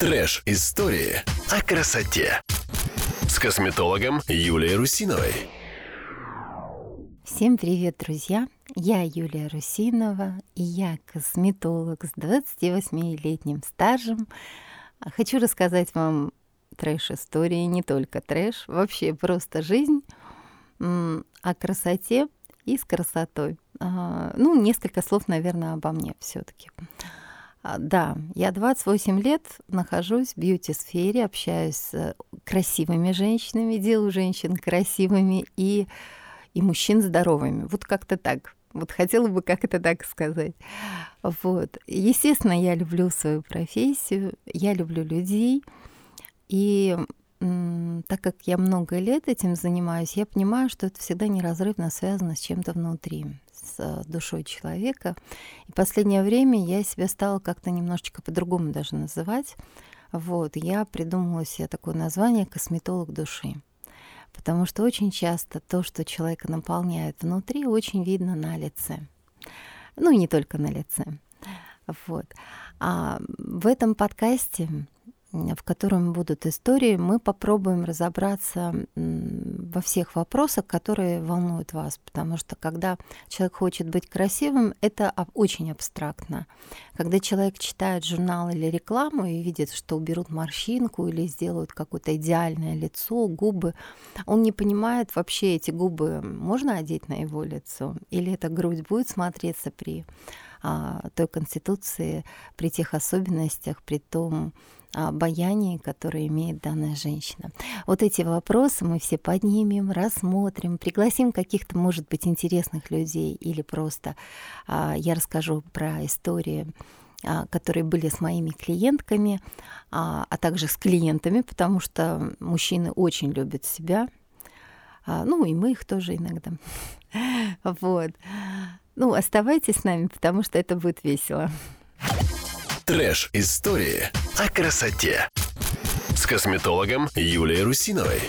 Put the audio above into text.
Трэш-истории о красоте. С косметологом Юлией Русиновой. Всем привет, друзья! Я Юлия Русинова, и я косметолог с 28-летним стажем. Хочу рассказать вам трэш-истории, не только трэш, вообще просто жизнь о красоте и с красотой. А, ну, несколько слов, наверное, обо мне все таки да, я 28 лет нахожусь в бьюти-сфере, общаюсь с красивыми женщинами, делаю женщин красивыми и, и мужчин здоровыми. Вот как-то так. Вот хотела бы как это так сказать. Вот. Естественно, я люблю свою профессию, я люблю людей. И так как я много лет этим занимаюсь, я понимаю, что это всегда неразрывно связано с чем-то внутри с э, душой человека. И последнее время я себя стала как-то немножечко по-другому даже называть. Вот, я придумала себе такое название «косметолог души». Потому что очень часто то, что человека наполняет внутри, очень видно на лице. Ну, и не только на лице. Вот. А в этом подкасте в котором будут истории, мы попробуем разобраться во всех вопросах, которые волнуют вас. Потому что когда человек хочет быть красивым, это очень абстрактно. Когда человек читает журнал или рекламу и видит, что уберут морщинку или сделают какое-то идеальное лицо, губы, он не понимает вообще, эти губы можно одеть на его лицо, или эта грудь будет смотреться при той конституции, при тех особенностях, при том, обаянии, которое имеет данная женщина. Вот эти вопросы мы все поднимем, рассмотрим, пригласим каких-то, может быть, интересных людей или просто а, я расскажу про истории а, которые были с моими клиентками, а, а также с клиентами, потому что мужчины очень любят себя, ну и мы их тоже иногда. Вот. Ну, оставайтесь с нами, потому что это будет весело. Трэш-истории о красоте с косметологом Юлией Русиновой.